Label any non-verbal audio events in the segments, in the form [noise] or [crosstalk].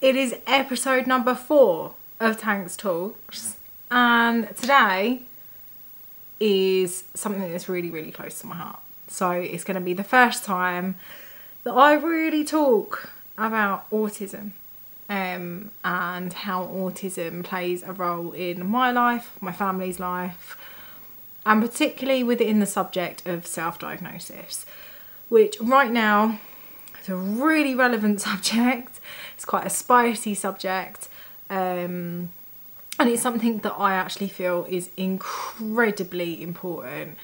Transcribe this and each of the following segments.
It is episode number four of Tanks Talks, and today is something that's really, really close to my heart. So it's going to be the first time that I really talk about autism um, and how autism plays a role in my life, my family's life, and particularly within the subject of self diagnosis, which right now is a really relevant [laughs] subject. It's quite a spicy subject. Um, and it's something that I actually feel is incredibly important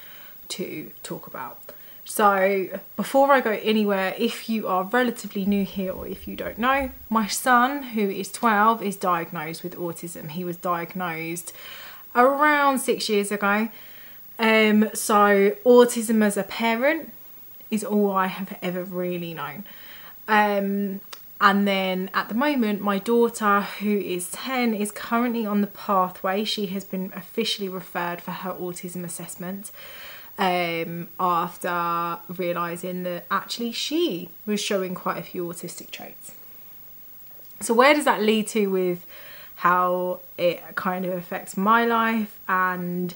to talk about. So, before I go anywhere, if you are relatively new here or if you don't know, my son, who is 12, is diagnosed with autism. He was diagnosed around six years ago. Um, so, autism as a parent is all I have ever really known. Um, and then at the moment, my daughter, who is 10, is currently on the pathway. She has been officially referred for her autism assessment um, after realizing that actually she was showing quite a few autistic traits. So, where does that lead to with how it kind of affects my life and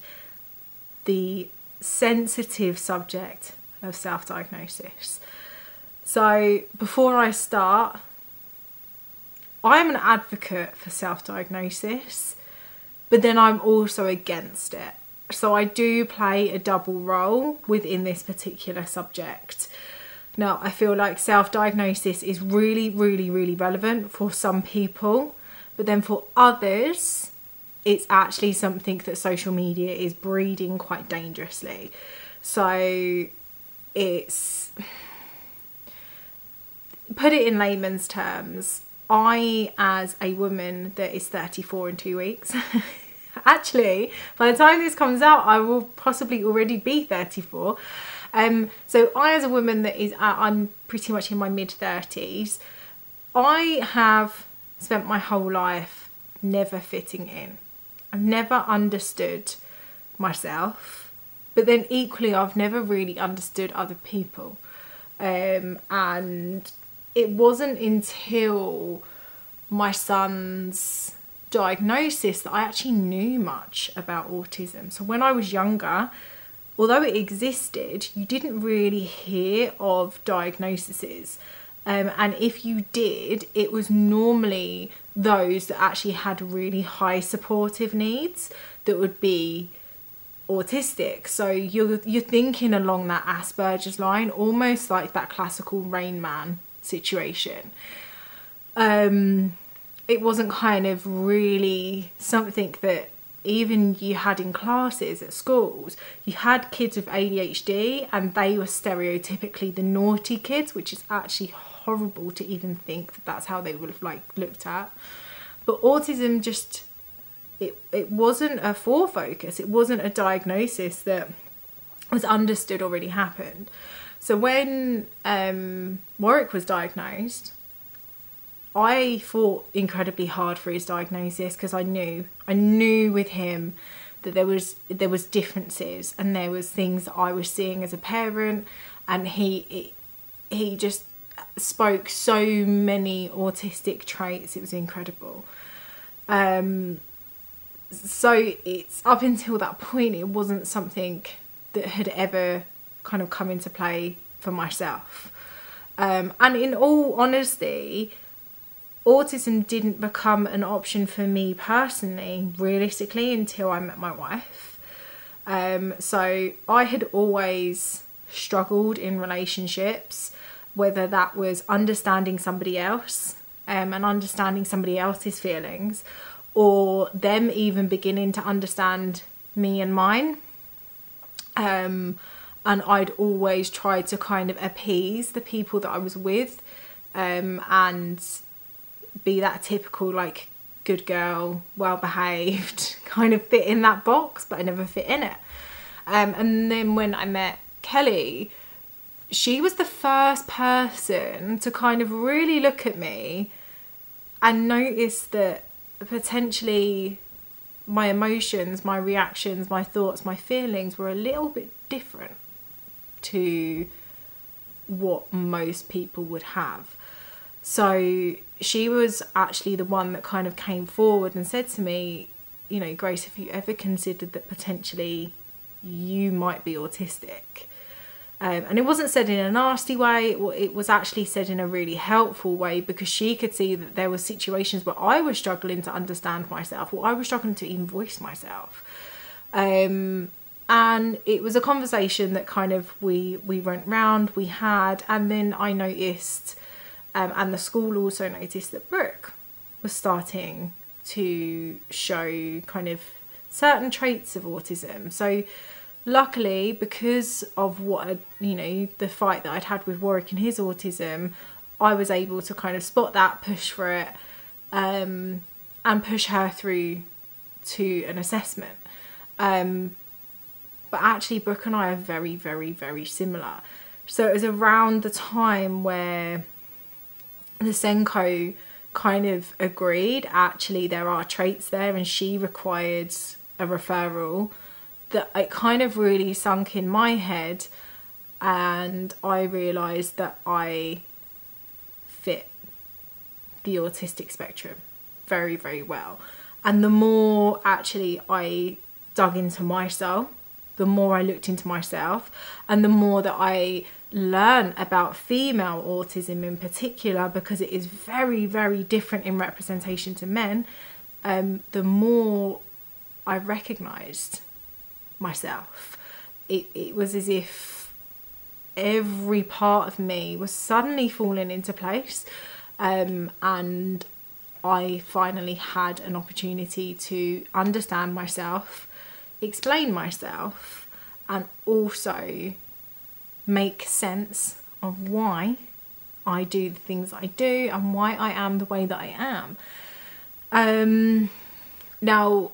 the sensitive subject of self diagnosis? So, before I start, I'm an advocate for self diagnosis, but then I'm also against it so I do play a double role within this particular subject. Now, I feel like self diagnosis is really, really, really relevant for some people, but then for others, it's actually something that social media is breeding quite dangerously. So it's put it in layman's terms. I, as a woman that is 34 in two weeks, [laughs] actually, by the time this comes out, I will possibly already be 34. Um, so I, as a woman that is, uh, I'm pretty much in my mid 30s, I have spent my whole life never fitting in. I've never understood myself, but then equally, I've never really understood other people. Um, and it wasn't until my son's diagnosis that I actually knew much about autism. So when I was younger, although it existed, you didn't really hear of diagnoses. Um, and if you did, it was normally those that actually had really high supportive needs that would be autistic. So you're you're thinking along that Asperger's line, almost like that classical Rain Man situation. Um, it wasn't kind of really something that even you had in classes at schools, you had kids with ADHD and they were stereotypically the naughty kids, which is actually horrible to even think that that's how they would have like looked at. But autism just it it wasn't a focus. It wasn't a diagnosis that was understood already happened. So when um, Warwick was diagnosed, I fought incredibly hard for his diagnosis because I knew I knew with him that there was there was differences and there was things that I was seeing as a parent and he he just spoke so many autistic traits it was incredible um so it's up until that point it wasn't something that had ever kind of come into play for myself um and in all honesty autism didn't become an option for me personally, realistically, until I met my wife. Um, so I had always struggled in relationships, whether that was understanding somebody else um, and understanding somebody else's feelings, or them even beginning to understand me and mine. Um, and I'd always try to kind of appease the people that I was with um, and be that typical like good girl, well behaved, [laughs] kind of fit in that box, but I never fit in it. Um, and then when I met Kelly, she was the first person to kind of really look at me and notice that potentially my emotions, my reactions, my thoughts, my feelings were a little bit different to what most people would have. So she was actually the one that kind of came forward and said to me, you know, Grace, have you ever considered that potentially you might be autistic? Um, and it wasn't said in a nasty way, it was actually said in a really helpful way because she could see that there were situations where I was struggling to understand myself or I was struggling to even voice myself. Um, and it was a conversation that kind of we we went round, we had, and then I noticed, um, and the school also noticed that Brooke was starting to show kind of certain traits of autism. So luckily because of what you know the fight that I'd had with Warwick and his autism I was able to kind of spot that push for it um, and push her through to an assessment. Um, but actually Brooke and I are very very very similar. So it was around the time where the SENCo kind of agreed actually there are traits there and she required a referral that it kind of really sunk in my head and I realised that I fit the autistic spectrum very, very well. And the more actually I dug into myself, the more I looked into myself, and the more that I learn about female autism in particular, because it is very, very different in representation to men, um, the more I recognised myself. It, it was as if every part of me was suddenly falling into place um, and I finally had an opportunity to understand myself, explain myself, and also make sense of why I do the things I do and why I am the way that I am. Um, now,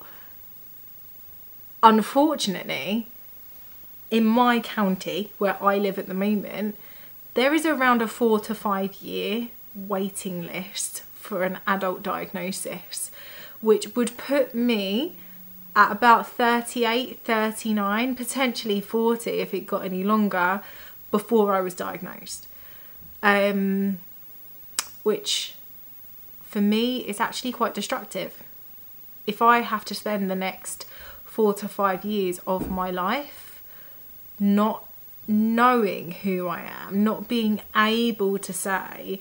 unfortunately, in my county where I live at the moment, there is around a four to five year waiting list for an adult diagnosis, which would put me at about 38, 39, potentially 40 if it got any longer before I was diagnosed. Um, which for me is actually quite destructive. If I have to spend the next four to five years of my life not knowing who I am, not being able to say,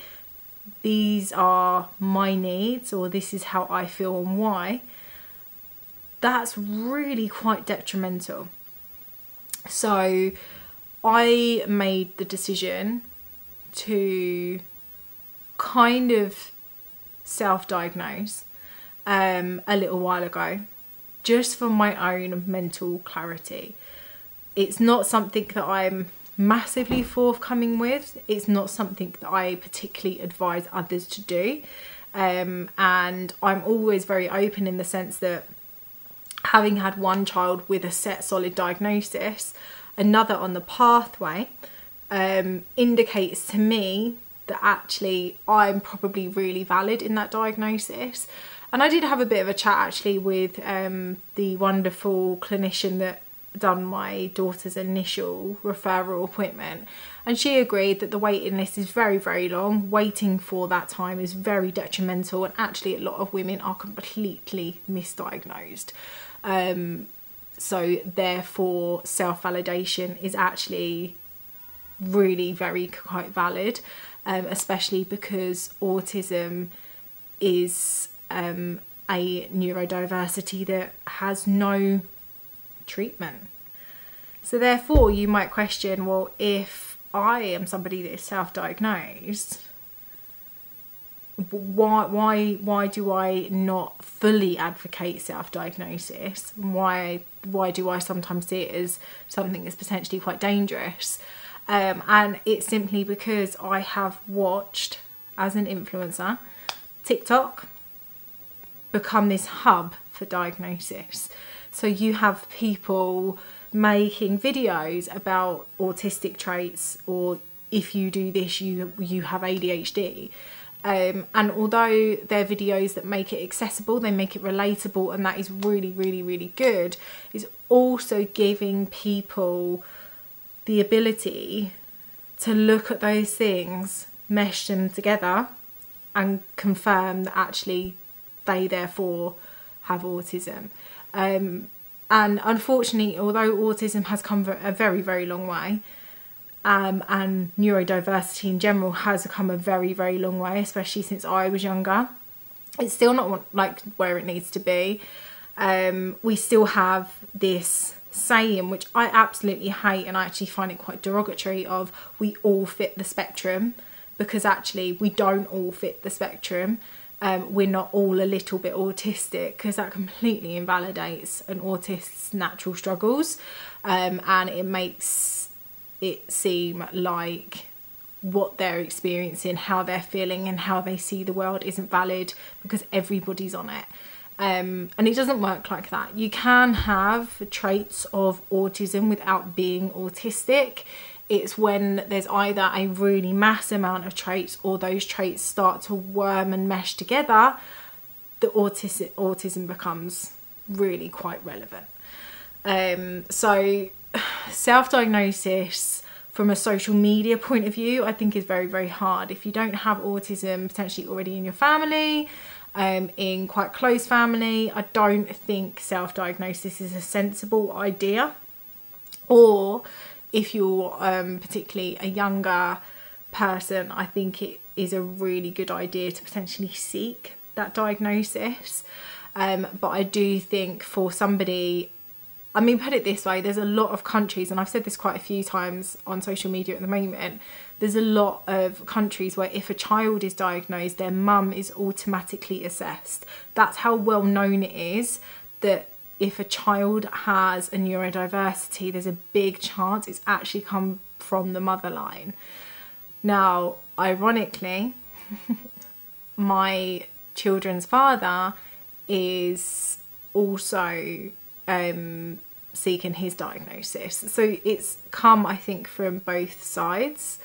these are my needs or this is how I feel and why, that's really quite detrimental. So I made the decision to kind of self diagnose um, a little while ago just for my own mental clarity. It's not something that I'm massively forthcoming with. It's not something that I particularly advise others to do. Um, and I'm always very open in the sense that having had one child with a set solid diagnosis, another on the pathway, um, indicates to me that actually I'm probably really valid in that diagnosis. And I did have a bit of a chat actually with um, the wonderful clinician that done my daughter's initial referral appointment. And she agreed that the waiting list is very very long. Waiting for that time is very detrimental and actually a lot of women are completely misdiagnosed. Um, so therefore self-validation is actually really very quite valid um, especially because autism is um, a neurodiversity that has no treatment. So, therefore, you might question well, if I am somebody that is self diagnosed, why why why do I not fully advocate self-diagnosis? Why why do I sometimes see it as something that's potentially quite dangerous? Um, and it's simply because I have watched as an influencer TikTok become this hub for diagnosis. So you have people making videos about autistic traits or if you do this you you have ADHD. Um, and although they're videos that make it accessible, they make it relatable, and that is really, really, really good, is also giving people the ability to look at those things, mesh them together, and confirm that actually they therefore have autism. Um, and unfortunately, although autism has come a very, very long way, um, and neurodiversity in general has come a very, very long way, especially since I was younger, it's still not like where it needs to be. Um, we still have this saying, which I absolutely hate, and I actually find it quite derogatory, of we all fit the spectrum, because actually we don't all fit the spectrum um, we're not all a little bit autistic because that completely invalidates an autist's natural struggles um, and it makes it seem like what they're experiencing, how they're feeling, and how they see the world isn't valid because everybody's on it. Um, and it doesn't work like that. You can have traits of autism without being autistic it's when there's either a really mass amount of traits or those traits start to worm and mesh together that autism, autism becomes really quite relevant. Um, so, [sighs] self diagnosis from a social media point of view, I think is very, very hard. If you don't have autism potentially already in your family, um, in quite close family, I don't think self diagnosis is a sensible idea. Or if you're um, particularly a younger person, I think it is a really good idea to potentially seek that diagnosis. Um, but I do think for somebody, I mean, put it this way there's a lot of countries, and I've said this quite a few times on social media at the moment. There's a lot of countries where if a child is diagnosed, their mum is automatically assessed. That's how well known it is that if a child has a neurodiversity, there's a big chance it's actually come from the mother line. Now, ironically, [laughs] my children's father is also um, seeking his diagnosis. So it's come, I think, from both sides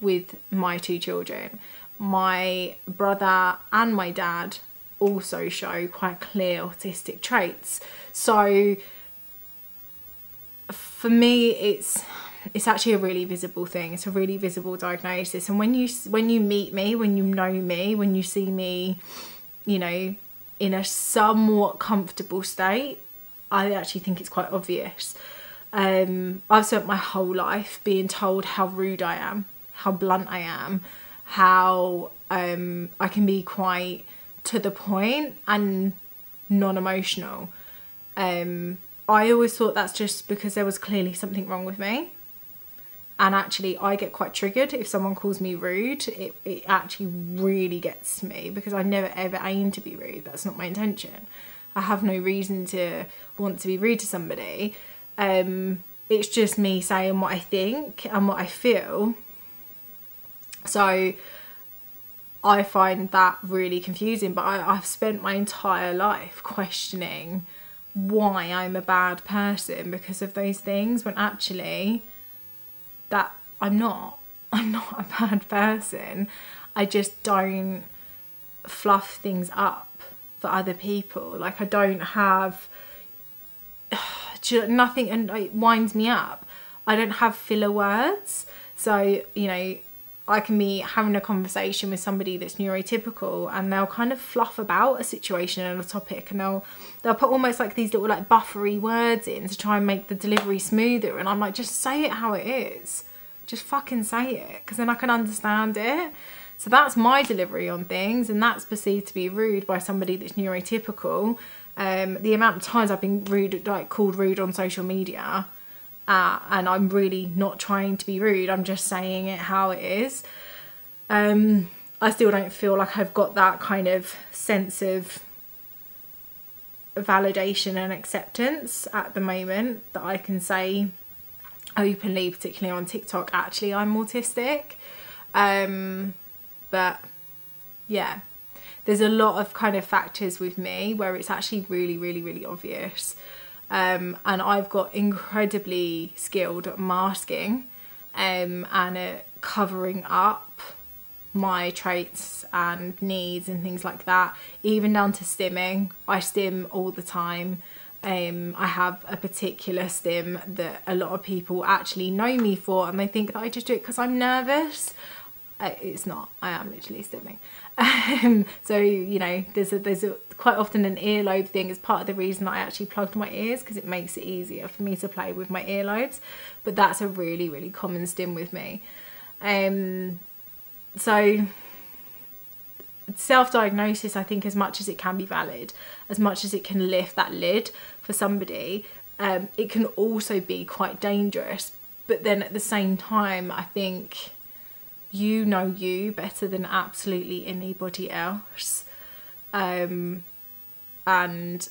with my two children. My brother and my dad also show quite clear autistic traits. So for me, it's it's actually a really visible thing. It's a really visible diagnosis. And when you when you meet me, when you know me, when you see me, you know, in a somewhat comfortable state, I actually think it's quite obvious. Um, I've spent my whole life being told how rude I am, how blunt I am, how um, I can be quite to the point and non-emotional um, I always thought that's just because there was clearly something wrong with me. And actually, I get quite triggered if someone calls me rude. It, it actually really gets me because I never ever aim to be rude. That's not my intention. I have no reason to want to be rude to somebody. Um, it's just me saying what I think and what I feel. So I find that really confusing. But I, I've spent my entire life questioning why I'm a bad person because of those things when actually that I'm not. [laughs] I'm not a bad person. I just don't fluff things up for other people. Like I don't have [sighs] nothing and it winds me up. I don't have filler words. So, you know, I can be having a conversation with somebody that's neurotypical and they'll kind of fluff about a situation and a topic and they'll they'll put almost like these little like buffery words in to try and make the delivery smoother and I'm like just say it how it is. Just fucking say it because then I can understand it. So that's my delivery on things and that's perceived to be rude by somebody that's neurotypical. Um, the amount of times I've been rude like called rude on social media uh, and I'm really not trying to be rude. I'm just saying it how it is. Um, I still don't feel like I've got that kind of sense of validation and acceptance at the moment that I can say openly, particularly on TikTok, actually I'm autistic. Um, but yeah, there's a lot of kind of factors with me where it's actually really, really, really obvious. Um, and I've got incredibly skilled at masking um, and at covering up my traits and needs and things like that, even down to stimming. I stim all the time. Um, I have a particular stim that a lot of people actually know me for, and they think that I just do it because I'm nervous. Uh, it's not. I am literally stimming. Um, so you know, there's a, there's a, quite often an earlobe thing is part of the reason I actually plugged my ears because it makes it easier for me to play with my earlobes. But that's a really really common stim with me. Um, so self-diagnosis, I think, as much as it can be valid, as much as it can lift that lid for somebody, um, it can also be quite dangerous. But then at the same time, I think you know you better than absolutely anybody else. Um, and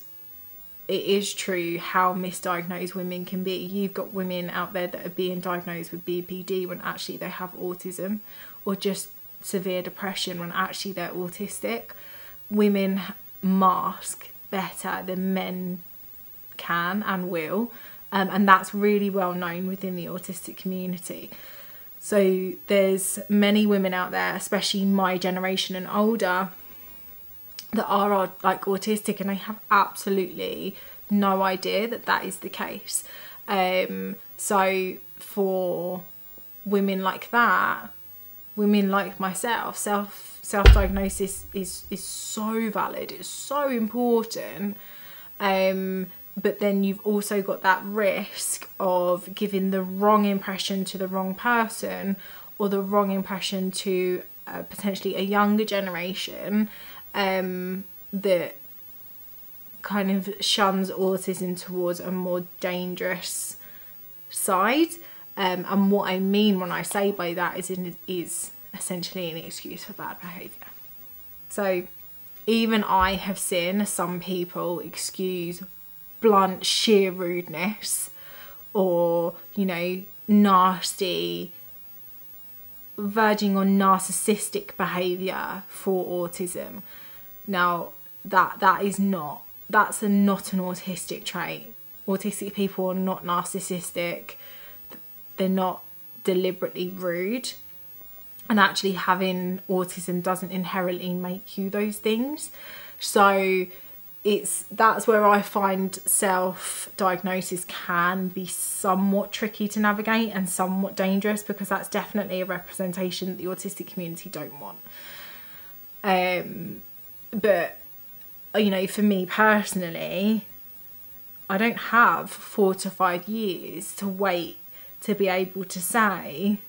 it is true how misdiagnosed women can be. You've got women out there that are being diagnosed with BPD when actually they have autism or just severe depression when actually they're autistic. Women mask better than men can and will, um, and that's really well known within the autistic community. So there's many women out there, especially my generation and older, that are like autistic, and I have absolutely no idea that that is the case. Um, so for women like that, women like myself, self self diagnosis is is so valid. It's so important. Um, but then you've also got that risk of giving the wrong impression to the wrong person or the wrong impression to uh, potentially a younger generation um, that kind of shuns autism towards a more dangerous side. Um, and what I mean when I say by that is in, is essentially an excuse for bad behaviour. So even I have seen some people excuse blunt, sheer rudeness or, you know, nasty, verging on narcissistic behaviour for autism. Now, that that is not that's a not an autistic trait. Autistic people are not narcissistic. They're not deliberately rude. And actually having autism doesn't inherently make you those things. So it's that's where I find self diagnosis can be somewhat tricky to navigate and somewhat dangerous because that's definitely a representation that the autistic community don't want. Um, but you know, for me personally, I don't have four to five years to wait to be able to say,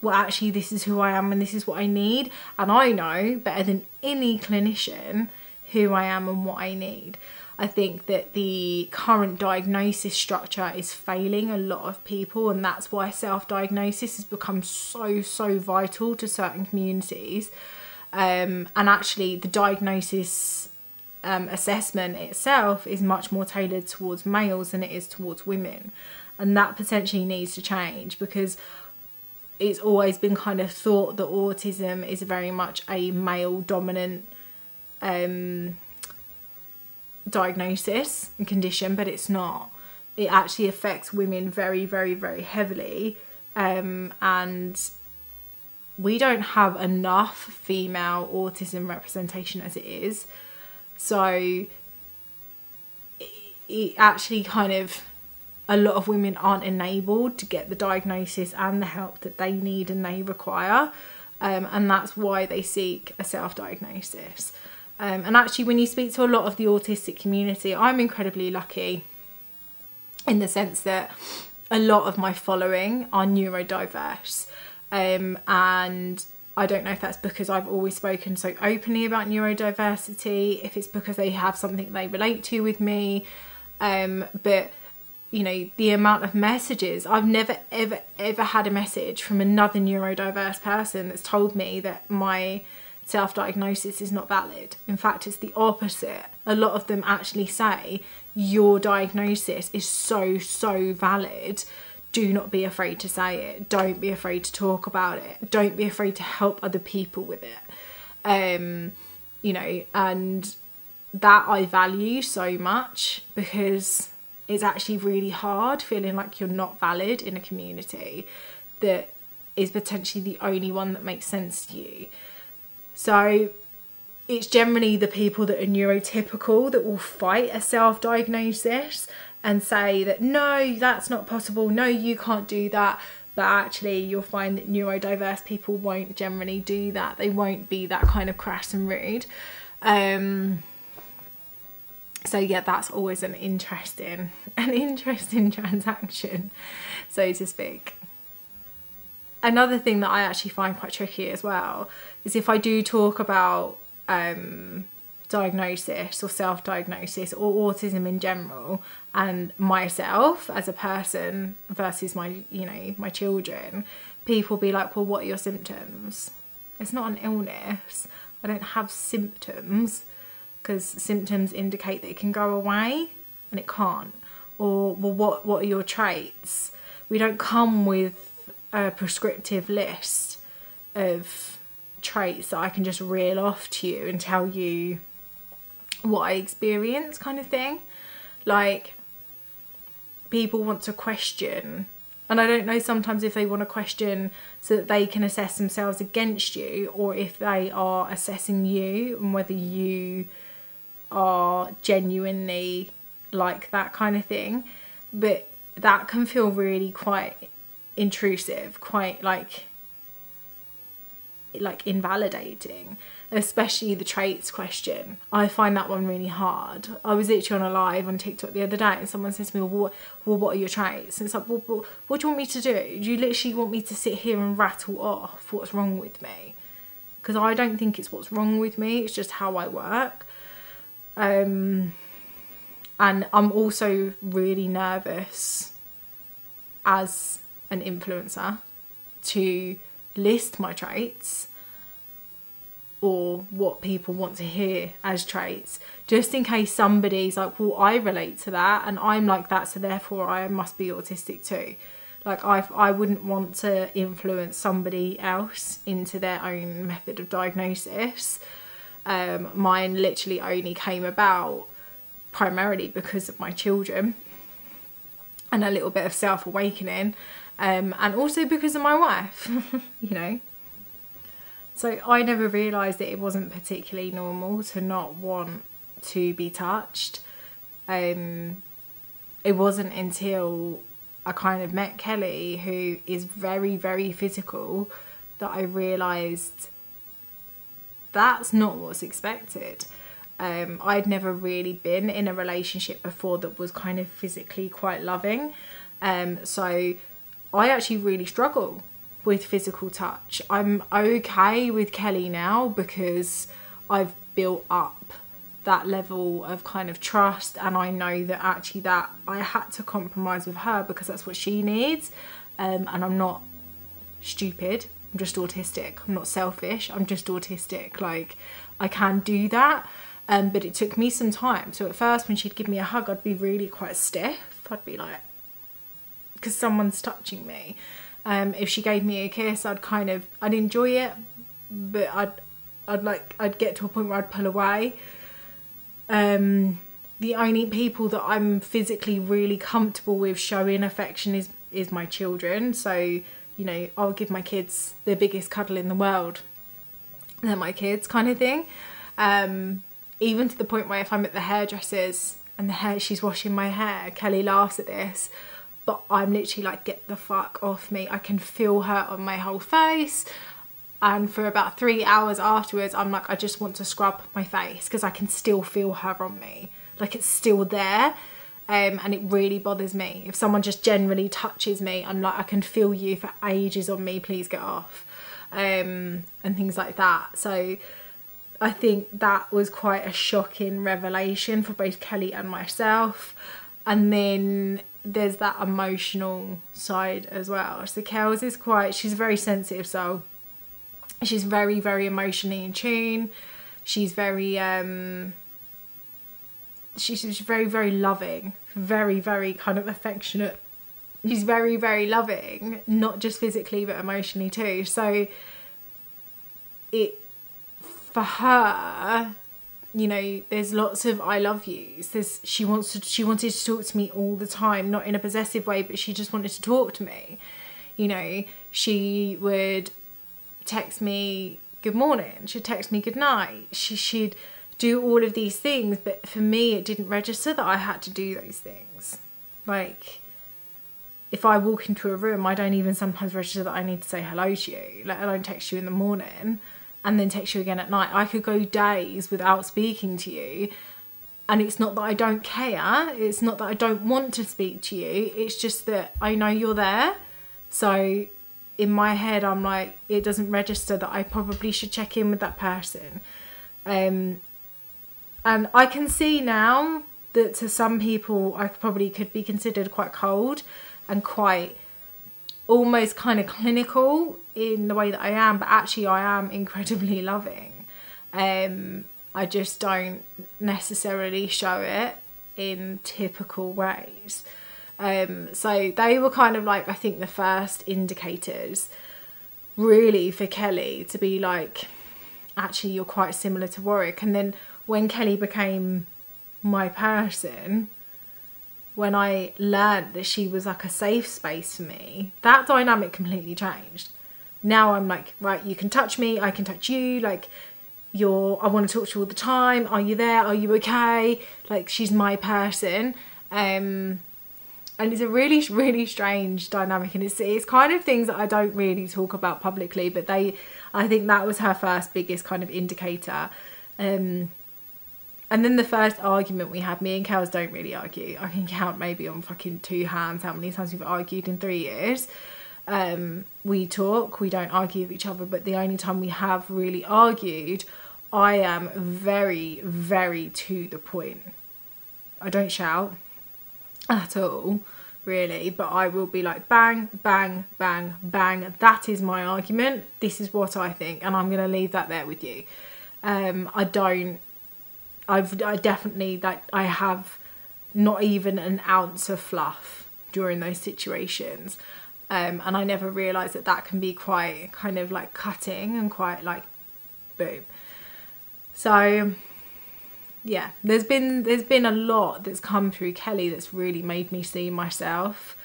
well, actually, this is who I am and this is what I need. And I know better than any clinician who I am and what I need. I think that the current diagnosis structure is failing a lot of people, and that's why self diagnosis has become so, so vital to certain communities. Um, and actually, the diagnosis um, assessment itself is much more tailored towards males than it is towards women, and that potentially needs to change because it's always been kind of thought that autism is very much a male dominant um, diagnosis and condition, but it's not. It actually affects women very, very, very heavily. Um, and we don't have enough female autism representation as it is. So it, actually kind of a lot of women aren't enabled to get the diagnosis and the help that they need and they require. Um, and that's why they seek a self diagnosis. Um, and actually, when you speak to a lot of the autistic community, I'm incredibly lucky in the sense that a lot of my following are neurodiverse. Um, and I don't know if that's because I've always spoken so openly about neurodiversity, if it's because they have something they relate to with me. Um, but you know, the amount of messages I've never ever ever had a message from another neurodiverse person that's told me that my self diagnosis is not valid. In fact, it's the opposite. A lot of them actually say your diagnosis is so, so valid. Do not be afraid to say it. Don't be afraid to talk about it. Don't be afraid to help other people with it. Um, you know, and that I value so much because it's actually really hard feeling like you're not valid in a community that is potentially the only one that makes sense to you. So it's generally the people that are neurotypical that will fight a self diagnosis and say that no, that's not possible, no, you can't do that. but actually you'll find that neurodiverse people won't generally do that. They won't be that kind of crass and rude. Um, so yeah that's always an interesting [laughs] an interesting transaction so to speak. Another thing that i actually find quite tricky as well is if i do talk about um, diagnosis or self-diagnosis or autism in general and myself as a person versus my you know my children people be like well what are your symptoms? It's not an illness. I don't have symptoms because symptoms indicate that it can go away and it can't. Or well what what are your traits? We don't come with a prescriptive list of traits that i can just reel off to you and tell you what I experience kind of thing. Like people want to question and I don't know sometimes if they want to question so that they can assess themselves against you or if they are assessing you and whether you are genuinely like that kind of thing. But that can feel really quite intrusive, quite like like invalidating especially the traits question. I find that one really hard. I was literally on a live on TikTok the other day and someone said to me, well, what, well, what are your traits? And it's like, well, well, what do you want me to do? Do you literally want me to sit here and rattle off what's wrong with me? Because I don't think it's what's wrong with me, it's just how I work. Um, and I'm also really nervous as an influencer to list my traits or what people want to hear as traits, just in case somebody's like, well, I relate to that and I'm like that, so therefore I must be autistic too. Like I, I wouldn't want to influence somebody else into their own method of diagnosis. Um, mine literally only came about primarily because of my children and a little bit of self awakening, um, and also because of my wife, [laughs] you know. So I never realised that it wasn't particularly normal to not want to be touched. Um, it wasn't until I kind of met Kelly, who is very, very physical, that I realised that's not what's expected. Um, I'd never really been in a relationship before that was kind of physically quite loving. Um, so I actually really struggle with physical touch. I'm okay with Kelly now because I've built up that level of kind of trust and I know that actually that I had to compromise with her because that's what she needs. Um, and I'm not stupid. I'm just autistic. I'm not selfish. I'm just autistic. Like I can do that. Um, but it took me some time. So at first when she'd give me a hug I'd be really quite stiff. I'd be like because someone's touching me um, if she gave me a kiss, I'd kind of I'd enjoy it, but I'd I'd like I'd get to a point where I'd pull away. Um, the only people that I'm physically really comfortable with showing affection is is my children. So you know I'll give my kids the biggest cuddle in the world. They're my kids, kind of thing. Um, even to the point where if I'm at the hairdressers and the hair she's washing my hair, Kelly laughs at this but I'm literally like, get the fuck off me. I can feel her on my whole face. And for about three hours afterwards, I'm like, I just want to scrub my face because I can still feel her on me. Like it's still there. Um, and it really bothers me. If someone just generally touches me, I'm like, I can feel you for ages on me, please get off. Um, and things like that. So I think that was quite a shocking revelation for both Kelly and myself. And then there's that emotional side as well. So Kels is quite she's very sensitive soul. She's very, very emotionally in tune. She's very um she's very, very loving, very, very kind of affectionate. She's very, very loving, not just physically but emotionally too. So it for her you know there's lots of i love yous. There's she wants to she wanted to talk to me all the time not in a possessive way but she just wanted to talk to me. You know she would text me good morning she'd text me good night she she'd do all of these things but for me it didn't register that i had to do those things. Like if I walk into a room, I don't even sometimes register that I need to say hello to you, let alone text you in the morning and then text you again at night. I could go days without speaking to you. And it's not that I don't care, it's not that I don't want to speak to you, it's just that I know you're there. So in my head, I'm like, it doesn't register that I probably should check in with that person. Um, and I can see now that to some people, I probably could be considered quite cold and quite almost kind of clinical in the way that I am, but actually I am incredibly [laughs] loving. Um, I just don't necessarily show it in typical ways. Um, so they were kind of like I think the first indicators really for Kelly to be like actually you're quite similar to Warwick and then when Kelly became my person when I learned that she was like a safe space for me, that dynamic completely changed. Now I'm like, right, you can touch me, I can touch you, like you're I want to talk to you all the time. Are you there? Are you okay? Like she's my person. Um and it's a really [laughs] really strange dynamic and it's it's kind of things that I don't really talk about publicly, but they I think that was her first biggest kind of indicator. Um and then the first argument we had, me and Kels don't really argue. I can count maybe on fucking two hands how many times we've argued in three years. Um, we talk, we don't argue with each other, but the only time we have really argued, I am very, very to the point. I don't shout at all, really, but I will be like bang, bang, bang, bang. That is my argument. This is what I think, and I'm going to leave that there with you. Um, I don't I've I definitely that I have not even an ounce of fluff during those situations. Um, and I never realised that that can be quite kind of like cutting and quite like boom. So yeah, there's been there's been a lot that's come through Kelly that's really made me see myself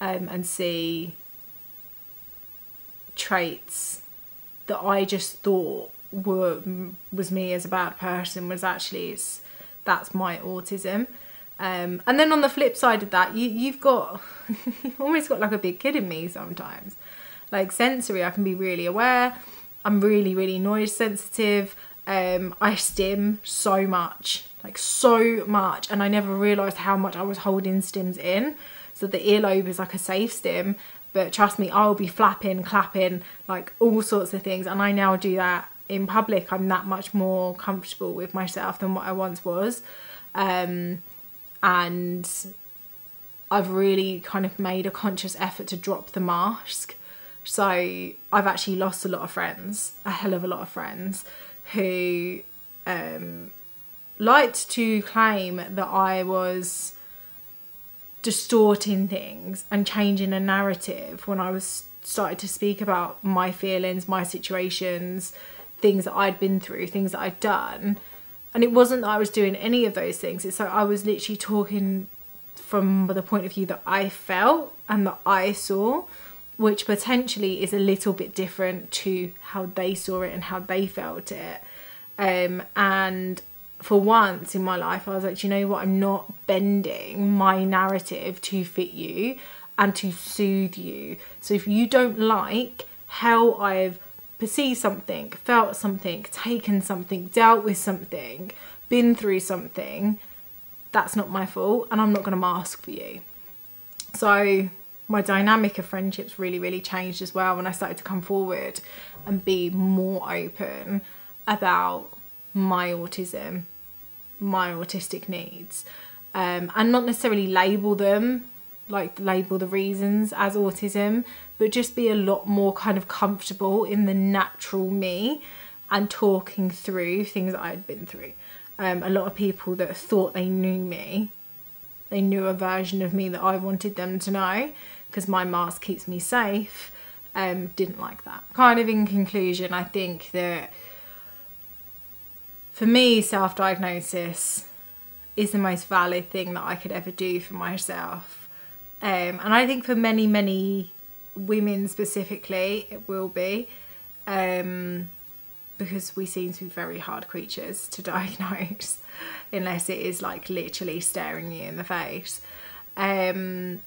um, and see traits that I just thought were was me as a bad person was actually it's that's my autism. Um, and then on the flip side of that, you you've got [laughs] you've almost got like a big kid in me sometimes. Like sensory, I can be really aware. I'm really really noise sensitive. Um, I stim so much, like so much, and I never realised how much I was holding stims in. So the earlobe is like a safe stim, but trust me, I'll be flapping, clapping, like all sorts of things, and I now do that in public I'm that much more comfortable with myself than what I once was. Um, and I've really kind of made a conscious effort to drop the mask. So I've actually lost a lot of friends, a hell of a lot of friends, who um, liked to claim that I was distorting things and changing a narrative when I was started to speak about my feelings, my situations, things that I'd been through, things that I'd done. And it wasn't that I was doing any of those things. It's like I was literally talking from the point of view that I felt and that I saw, which potentially is a little bit different to how they saw it and how they felt it. Um, and for once in my life, I was like, you know what? I'm not bending my narrative to fit you and to soothe you. So if you don't like how I've perceived something, felt something, taken something, dealt with something, been through something, that's not my fault and I'm not going to mask for you. So my dynamic of friendships really, really changed as well when I started to come forward and be more open about my autism, my autistic needs, um, and not necessarily label them like label the reasons as autism, but just be a lot more kind of comfortable in the natural me and talking through things that I'd been through. Um, a lot of people that thought they knew me, they knew a version of me that I wanted them to know because my mask keeps me safe, um, didn't like that. Kind of in conclusion, I think that for me, self diagnosis is the most valid thing that I could ever do for myself um, and I think for many, many women specifically, it will be. Um, because we seem to be very hard creatures to [laughs] diagnose, unless it is like literally staring you in the face. Um,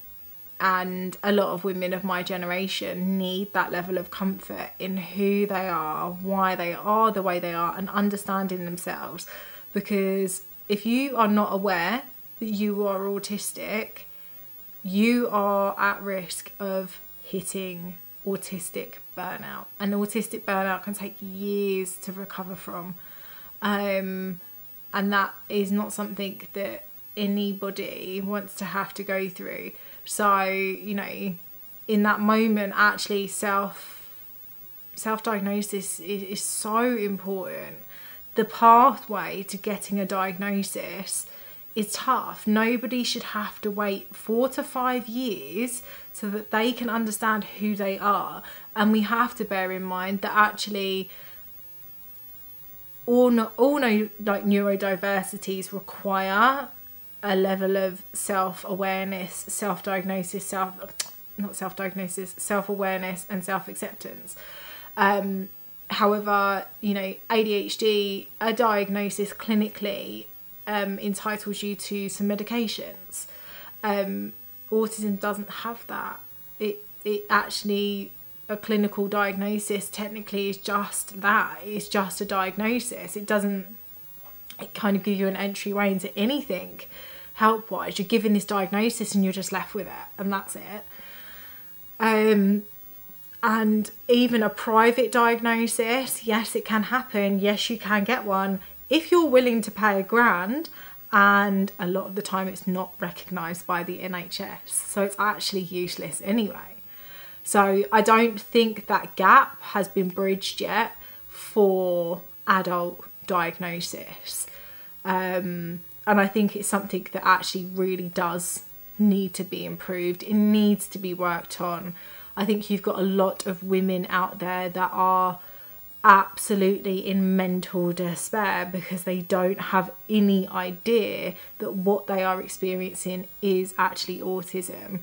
and a lot of women of my generation need that level of comfort in who they are, why they are the way they are, and understanding themselves. Because if you are not aware that you are autistic, you are at risk of hitting autistic burnout. And autistic burnout can take years to recover from. Um, and that is not something that anybody wants to have to go through. So, you know, in that moment, actually, self self diagnosis is, is so important. The pathway to getting a diagnosis is tough. Nobody should have to wait four to five years so that they can understand who they are. And we have to bear in mind that actually all all no, like neurodiversities require a level of self awareness, self not self diagnosis, self awareness, and self acceptance. Um, however, you know, ADHD, a diagnosis clinically um, entitles you to some medications. Um, autism doesn't have that. It it actually a clinical diagnosis technically is just that. It's just a diagnosis. It doesn't it kind of give you an entryway into anything help wise. You're given this diagnosis and you're just left with it, and that's it. Um, and even a private diagnosis, yes, it can happen. Yes, you can get one if you're willing to pay a grand. And a lot of the time, it's not recognised by the NHS, so it's actually useless anyway. So I don't think that gap has been bridged yet for adult diagnosis. Um, and I think it's something that actually really does need to be improved. It needs to be worked on. I think you've got a lot of women out there that are absolutely in mental despair because they don't have any idea that what they are experiencing is actually autism.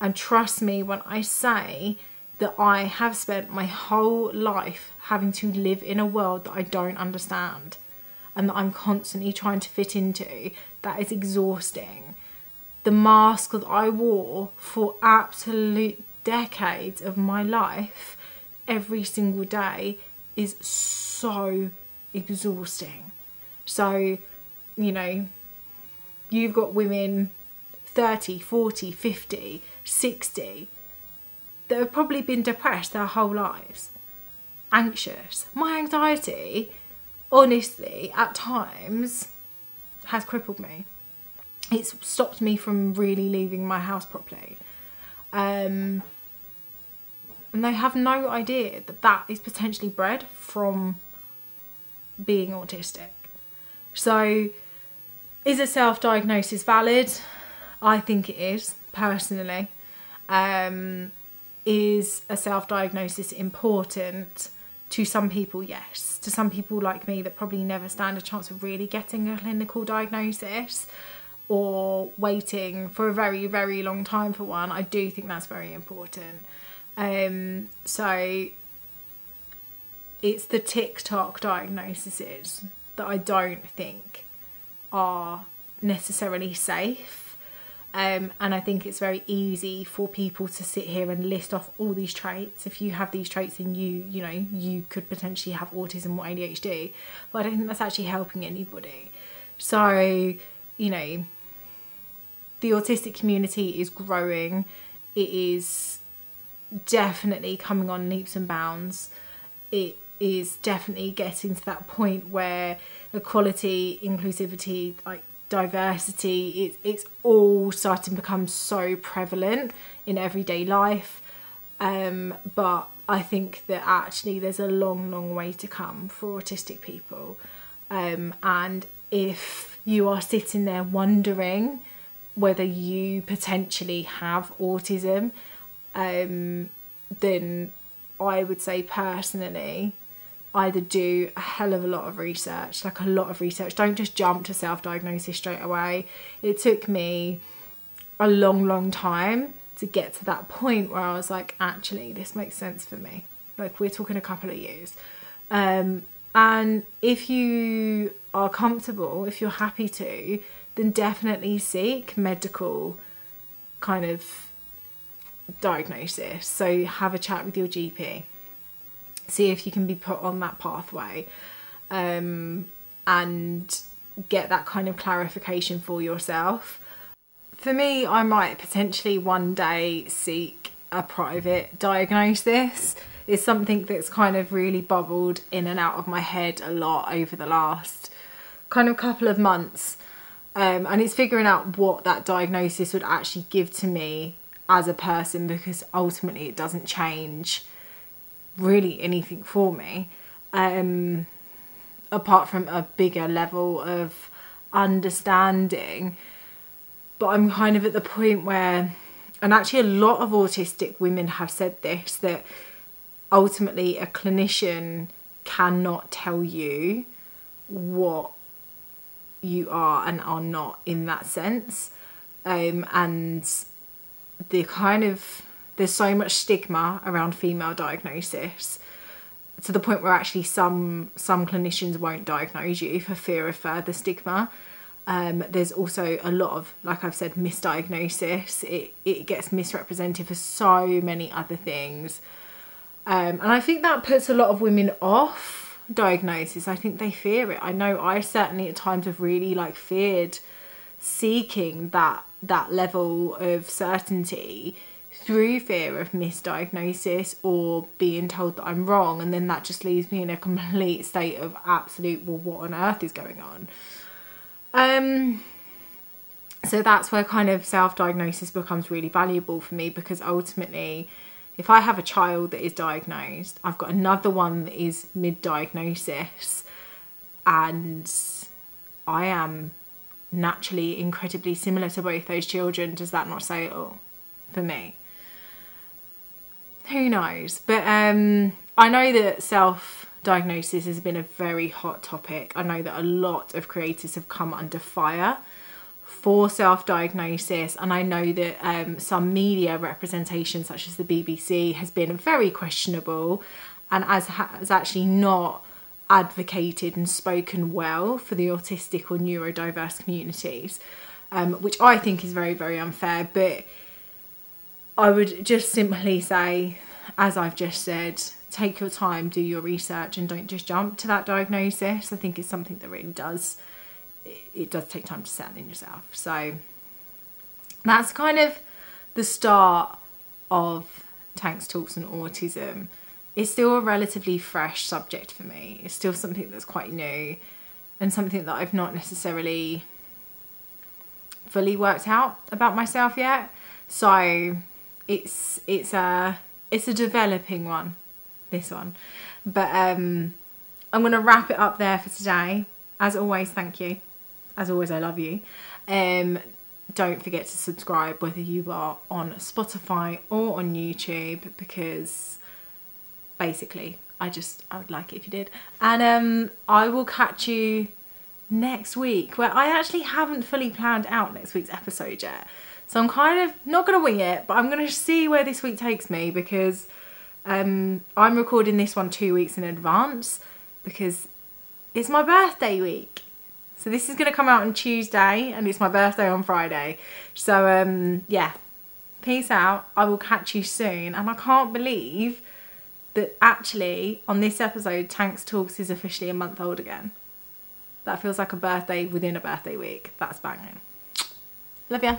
And trust me when I say that I have spent my whole life having to live in a world that I don't understand and that I'm constantly trying to fit into, that is exhausting. The mask that I wore for absolute decades of my life every single day is so exhausting. So, you know, you've got women 30, 40, 50, 60 that have probably been depressed their whole lives, anxious. My anxiety honestly, at times, has crippled me. It's stopped me from really leaving my house properly. Um, and they have no idea that that is potentially bred from being autistic. So, is a self diagnosis valid? I think it is, personally. Um, is a self diagnosis important? to some people, yes. To some people like me that probably never stand a chance of really getting a clinical diagnosis or waiting for a very, very long time for one, I do think that's very important. Um, so it's the TikTok diagnoses that I don't think are necessarily safe um, and I think it's very easy for people to sit here and list off all these traits. If you have these traits, and you, you know, you could potentially have autism or ADHD. But I don't think that's actually helping anybody. So, you know, the autistic community is growing. It is definitely coming on leaps and bounds. It is definitely getting to that point where equality, inclusivity, like diversity it, it's all starting to become so prevalent in everyday life um, but i think that actually there's a long long way to come for autistic people um, and if you are sitting there wondering whether you potentially have autism um, then i would say personally either do a hell of a lot of research, like a lot of research. Don't just jump to self diagnosis straight away. It took me a long, long time to get to that point where I was like, actually, this makes sense for me. Like, we're talking a couple of years. Um, and if you are comfortable, if you're happy to, then definitely seek medical kind of diagnosis. So have a chat with your GP. See if you can be put on that pathway um, and get that kind of clarification for yourself. For me, I might potentially one day seek a private diagnosis. It's something that's kind of really bubbled in and out of my head a lot over the last kind of couple of months. Um, and it's figuring out what that diagnosis would actually give to me as a person because ultimately it doesn't change really anything for me um, apart from a bigger level of understanding. But I'm kind of at the point where, and actually, a lot of autistic women have said this that ultimately a clinician cannot tell you what you are and are not in that sense. Um, and the kind of there's so much stigma around female diagnosis to the point where actually some some clinicians won't diagnose you for fear of further stigma. Um, there's also a lot of, like I've said, misdiagnosis. It it gets misrepresented for so many other things, um, and I think that puts a lot of women off diagnosis. I think they fear it. I know I certainly at times have really like feared seeking that that level of certainty through fear of misdiagnosis or being told that I'm wrong, and then that just leaves me in a complete state of absolute well, what on earth is going on? Um, so that's where kind of self diagnosis becomes really valuable for me because ultimately, if I have a child that is diagnosed, I've got another one that is mid diagnosis, and I am naturally incredibly similar to both those children. Does that not say it all for me? who knows? But um, I know that self diagnosis has been a very hot topic. I know that a lot of creators have come under fire for self diagnosis, and I know that um, some media representation, such as the BBC, has been very questionable and as has actually not advocated and spoken well for the autistic or neurodiverse communities, um, which I think is very, very unfair. But I would just simply say, as I've just said, take your time, do your research, and don't just jump to that diagnosis. I think it's something that really does it does take time to settle in yourself. So that's kind of the start of Tanks Talks and Autism. It's still a relatively fresh subject for me. It's still something that's quite new and something that I've not necessarily fully worked out about myself yet. So it's it's a it's a developing one, this one. But um, I'm going to wrap it up there for today. As always, thank you. As always, I love you. Um, don't forget to subscribe whether you are on Spotify or on YouTube because basically I just I would like it if you did. And um, I will catch you next week where I actually haven't fully planned out next week's episode yet. So I'm kind of not going to wing it, but I'm going to see where this week takes me because um, I'm recording this one two weeks in advance because it's my birthday week. So this is going to come out on Tuesday and it's my birthday on Friday. So um, yeah, peace out. I will catch you soon. And I can't believe that actually on this episode, Tanks Talks is officially a month old again. That feels like a birthday within a birthday week. That's banging. Love ya.